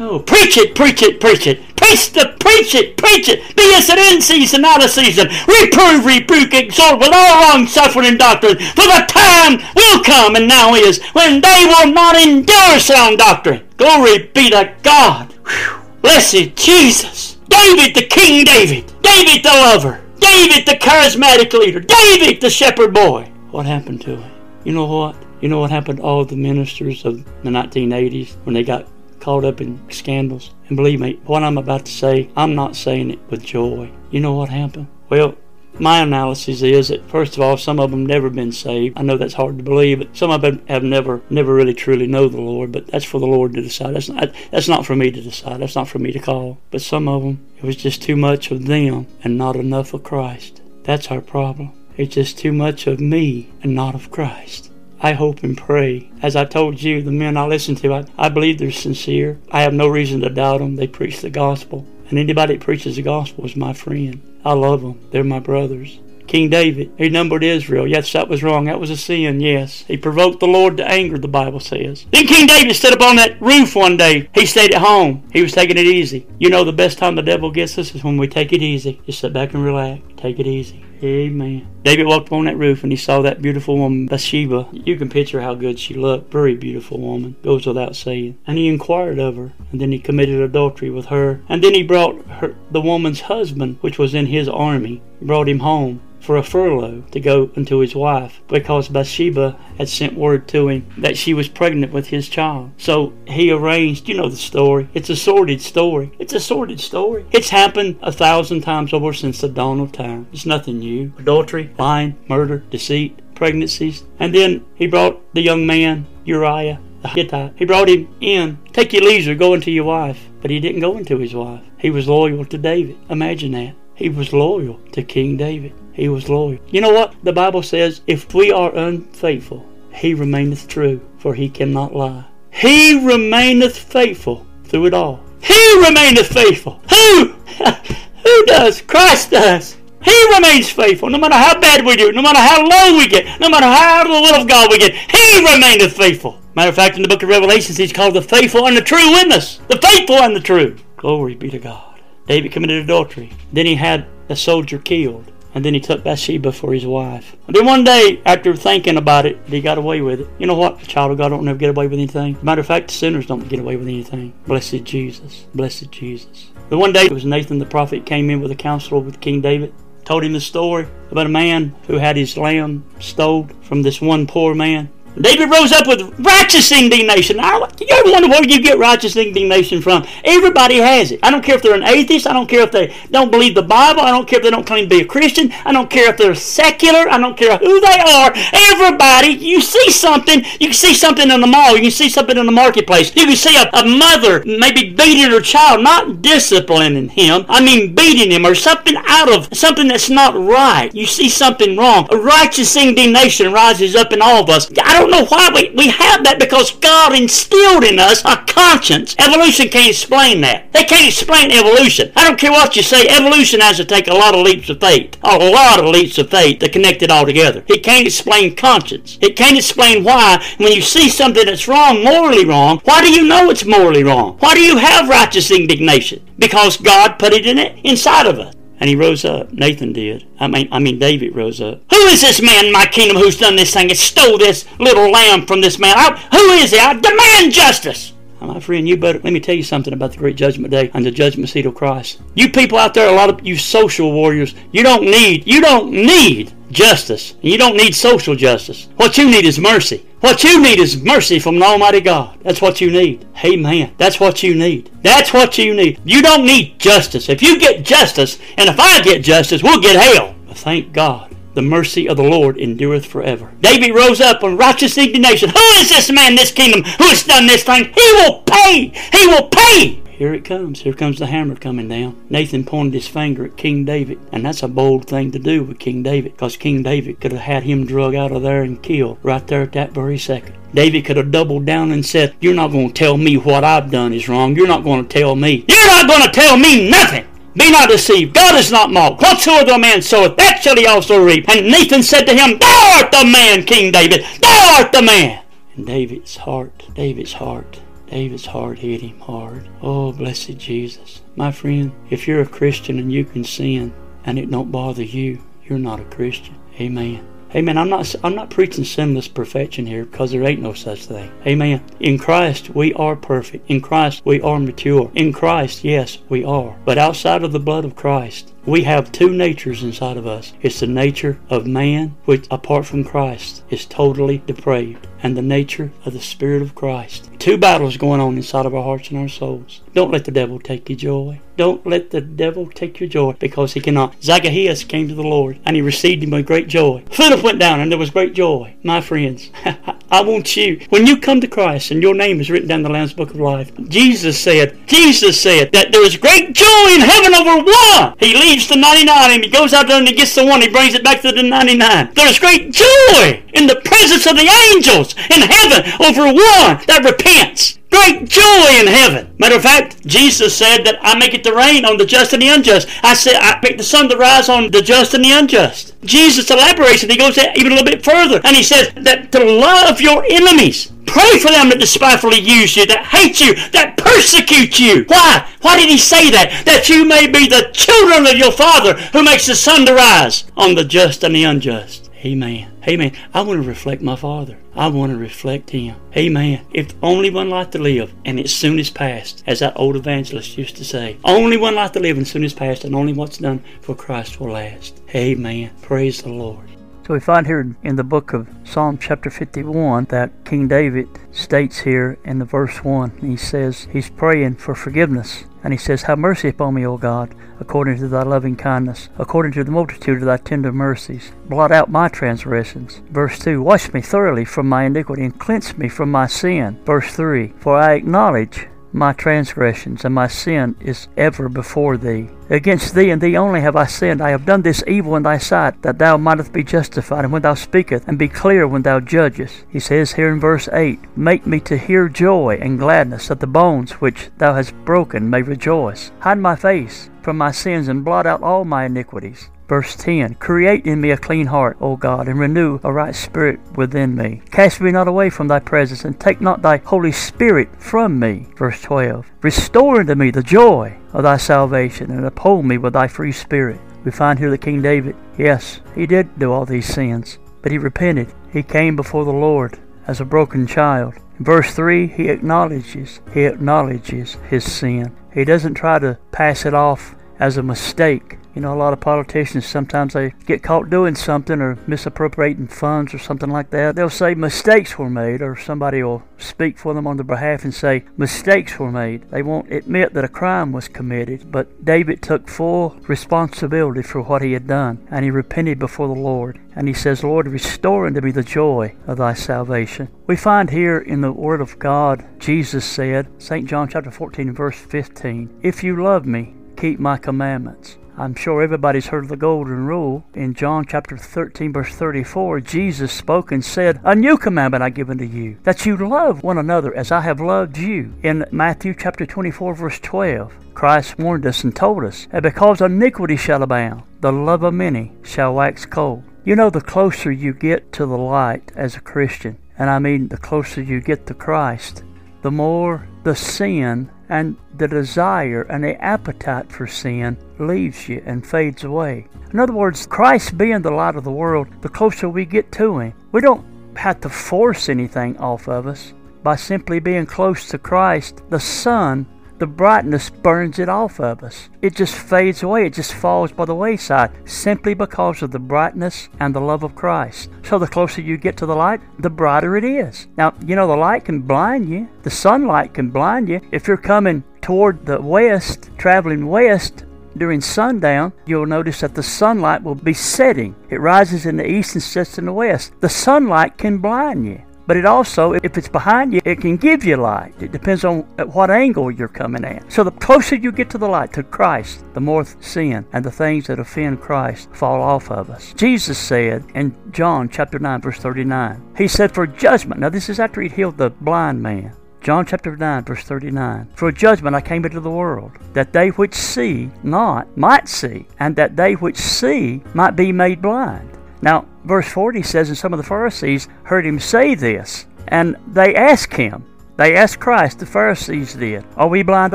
Oh, preach it, preach it, preach it. Preach the, preach it, preach it. Be us in season, out of season. Reprove, rebuke, exhort with all long suffering doctrine. For the time will come, and now is, when they will not endure sound doctrine. Glory be to God. Whew. Blessed Jesus. David, the King David. David, the lover. David, the charismatic leader. David, the shepherd boy. What happened to him? You know what? You know what happened to all the ministers of the 1980s when they got caught up in scandals. And believe me, what I'm about to say, I'm not saying it with joy. You know what happened? Well, my analysis is that first of all, some of them never been saved. I know that's hard to believe, but some of them have never, never really truly know the Lord. But that's for the Lord to decide. That's not, that's not for me to decide. That's not for me to call. But some of them, it was just too much of them and not enough of Christ. That's our problem. It's just too much of me and not of Christ. I hope and pray. As I told you, the men I listen to, I, I believe they're sincere. I have no reason to doubt them. They preach the gospel. And anybody that preaches the gospel is my friend. I love them. They're my brothers. King David, he numbered Israel. Yes, that was wrong. That was a sin, yes. He provoked the Lord to anger, the Bible says. Then King David stood up on that roof one day. He stayed at home. He was taking it easy. You know, the best time the devil gets us is when we take it easy. Just sit back and relax. Take it easy. Amen. David walked on that roof and he saw that beautiful woman, Bathsheba. You can picture how good she looked. Very beautiful woman. Goes without saying. And he inquired of her. And then he committed adultery with her. And then he brought her, the woman's husband, which was in his army, brought him home for a furlough to go unto his wife because Bathsheba had sent word to him that she was pregnant with his child. So he arranged, you know the story. It's a sordid story. It's a sordid story. It's happened a thousand times over since the dawn of time. It's nothing new. Adultery, lying, murder, deceit, pregnancies. And then he brought the young man, Uriah, the Hittite. He brought him in. Take your leisure, go into your wife. But he didn't go into his wife. He was loyal to David. Imagine that. He was loyal to King David. He was loyal. You know what? The Bible says, if we are unfaithful, he remaineth true, for he cannot lie. He remaineth faithful through it all. He remaineth faithful. Who? <laughs> Who does? Christ does. He remains faithful no matter how bad we do, no matter how low we get, no matter how out of the will of God we get. He remaineth faithful. Matter of fact, in the book of Revelations, he's called the faithful and the true witness. The faithful and the true. Glory be to God. David committed adultery. Then he had a soldier killed And then he took Bathsheba for his wife. And then one day, after thinking about it, he got away with it. You know what? The child of God don't never get away with anything. Matter of fact, sinners don't get away with anything. Blessed Jesus. Blessed Jesus. The one day it was Nathan the prophet came in with a counsel with King David told him the story about a man who had his lamb stole from this one poor man. David rose up with righteous indignation. I, you ever wonder where you get righteous indignation from? Everybody has it. I don't care if they're an atheist. I don't care if they don't believe the Bible. I don't care if they don't claim to be a Christian. I don't care if they're secular. I don't care who they are. Everybody, you see something. You can see something in the mall. You can see something in the marketplace. You can see a, a mother maybe beating her child, not disciplining him. I mean beating him or something out of something that's not right. You see something wrong. A righteous indignation rises up in all of us. I don't don't know why we, we have that because God instilled in us a conscience. Evolution can't explain that. They can't explain evolution. I don't care what you say, evolution has to take a lot of leaps of faith. A lot of leaps of faith to connect it all together. It can't explain conscience. It can't explain why when you see something that's wrong, morally wrong, why do you know it's morally wrong? Why do you have righteous indignation? Because God put it in it inside of us. And he rose up. Nathan did. I mean, I mean, David rose up. Who is this man in my kingdom who's done this thing and stole this little lamb from this man? I, who is he? I demand justice. My friend, you better let me tell you something about the great judgment day and the judgment seat of Christ. You people out there, a lot of you social warriors, you don't need, you don't need justice. You don't need social justice. What you need is mercy. What you need is mercy from the Almighty God. That's what you need. Amen. That's what you need. That's what you need. You don't need justice. If you get justice, and if I get justice, we'll get hell. But thank God. The mercy of the Lord endureth forever. David rose up in righteous indignation. Who is this man, this kingdom, who has done this thing? He will pay. He will pay. Here it comes. Here comes the hammer coming down. Nathan pointed his finger at King David, and that's a bold thing to do with King David, because King David could have had him drug out of there and killed right there at that very second. David could have doubled down and said, You're not going to tell me what I've done is wrong. You're not going to tell me. You're not going to tell me nothing. Be not deceived. God is not mocked. Whatsoever a man soweth, that shall he also reap. And Nathan said to him, Thou art the man, King David. Thou art the man. And David's heart, David's heart David's heart hit him hard. Oh, blessed Jesus. My friend, if you're a Christian and you can sin and it don't bother you, you're not a Christian. Amen. Amen. I'm not I'm not preaching sinless perfection here because there ain't no such thing. Amen. In Christ we are perfect. In Christ we are mature. In Christ, yes, we are. But outside of the blood of Christ, we have two natures inside of us. It's the nature of man, which apart from Christ is totally depraved and the nature of the Spirit of Christ. Two battles going on inside of our hearts and our souls. Don't let the devil take your joy. Don't let the devil take your joy because he cannot. Zacchaeus came to the Lord and he received him with great joy. Philip went down and there was great joy. My friends, <laughs> I want you, when you come to Christ and your name is written down in the Lamb's Book of Life, Jesus said, Jesus said that there is great joy in heaven over one. He leaves the 99 and he goes out there and he gets the one, he brings it back to the 99. There is great joy in the presence of the angels in heaven over one that repents. Great joy in heaven. Matter of fact, Jesus said that I make it to rain on the just and the unjust. I said I make the sun to rise on the just and the unjust. Jesus elaborates and he goes even a little bit further and he says that to love your enemies. Pray for them that despitefully use you, that hate you, that persecute you. Why? Why did he say that? That you may be the children of your Father who makes the sun to rise on the just and the unjust. Amen. Amen. I want to reflect my Father. I want to reflect Him. Amen. If only one life to live, and it soon is past, as that old evangelist used to say. Only one life to live, and soon is past, and only what's done for Christ will last. Amen. Praise the Lord. So we find here in the book of Psalm chapter 51 that King David states here in the verse 1, he says he's praying for forgiveness. And he says, Have mercy upon me, O God, according to thy loving kindness, according to the multitude of thy tender mercies. Blot out my transgressions. Verse 2 Wash me thoroughly from my iniquity and cleanse me from my sin. Verse 3 For I acknowledge my transgressions, and my sin is ever before thee. Against thee and thee only have I sinned. I have done this evil in thy sight, that thou mightest be justified, and when thou speakest, and be clear when thou judgest. He says here in verse 8, Make me to hear joy and gladness, that the bones which thou hast broken may rejoice. Hide my face from my sins, and blot out all my iniquities. Verse 10 Create in me a clean heart, O God, and renew a right spirit within me. Cast me not away from thy presence, and take not thy Holy Spirit from me. Verse 12 Restore unto me the joy of thy salvation, and uphold me with thy free spirit. We find here that King David, yes, he did do all these sins, but he repented. He came before the Lord as a broken child. In verse 3, he acknowledges, he acknowledges his sin. He doesn't try to pass it off as a mistake. You know, a lot of politicians sometimes they get caught doing something or misappropriating funds or something like that. They'll say mistakes were made, or somebody will speak for them on their behalf and say mistakes were made. They won't admit that a crime was committed. But David took full responsibility for what he had done, and he repented before the Lord. And he says, Lord, restore unto me the joy of thy salvation. We find here in the Word of God, Jesus said, St. John chapter 14, verse 15, If you love me, keep my commandments. I'm sure everybody's heard of the golden rule. In John chapter 13, verse 34, Jesus spoke and said, A new commandment I give unto you, that you love one another as I have loved you. In Matthew chapter 24, verse 12, Christ warned us and told us that because iniquity shall abound, the love of many shall wax cold. You know, the closer you get to the light as a Christian, and I mean the closer you get to Christ, the more the sin and the desire and the appetite for sin leaves you and fades away. In other words, Christ being the light of the world, the closer we get to Him, we don't have to force anything off of us. By simply being close to Christ, the sun the brightness burns it off of us. It just fades away. It just falls by the wayside simply because of the brightness and the love of Christ. So the closer you get to the light, the brighter it is. Now, you know, the light can blind you, the sunlight can blind you. If you're coming toward the west, traveling west, during sundown, you'll notice that the sunlight will be setting. It rises in the east and sets in the west. The sunlight can blind you. But it also, if it's behind you, it can give you light. It depends on at what angle you're coming at. So the closer you get to the light, to Christ, the more sin and the things that offend Christ fall off of us. Jesus said in John chapter 9, verse 39, He said, For judgment. Now this is after He healed the blind man. John chapter 9, verse 39. For judgment I came into the world, that they which see not might see, and that they which see might be made blind. Now, verse 40 says, And some of the Pharisees heard him say this, and they asked him, they asked Christ, the Pharisees did, Are we blind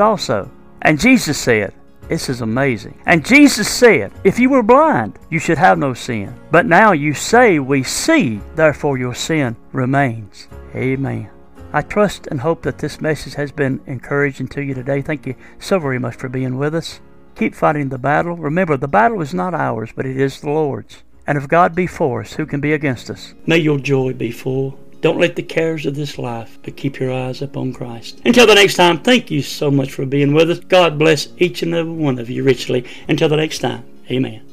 also? And Jesus said, This is amazing. And Jesus said, If you were blind, you should have no sin. But now you say, We see, therefore your sin remains. Amen. I trust and hope that this message has been encouraging to you today. Thank you so very much for being with us. Keep fighting the battle. Remember, the battle is not ours, but it is the Lord's. And if God be for us, who can be against us? May your joy be full. Don't let the cares of this life, but keep your eyes upon Christ. Until the next time, thank you so much for being with us. God bless each and every one of you richly. Until the next time, amen.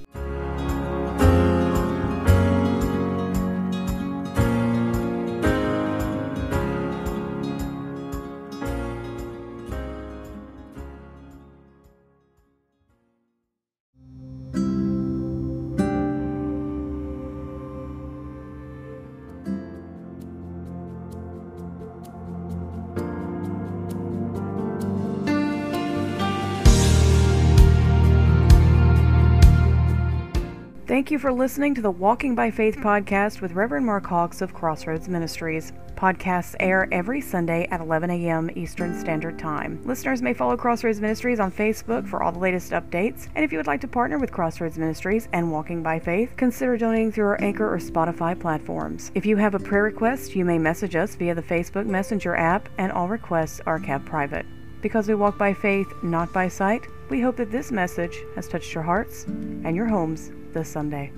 You for listening to the Walking by Faith podcast with Reverend Mark Hawks of Crossroads Ministries. Podcasts air every Sunday at 11 a.m. Eastern Standard Time. Listeners may follow Crossroads Ministries on Facebook for all the latest updates. And if you would like to partner with Crossroads Ministries and Walking by Faith, consider donating through our Anchor or Spotify platforms. If you have a prayer request, you may message us via the Facebook Messenger app, and all requests are kept private. Because we walk by faith, not by sight, we hope that this message has touched your hearts and your homes this Sunday.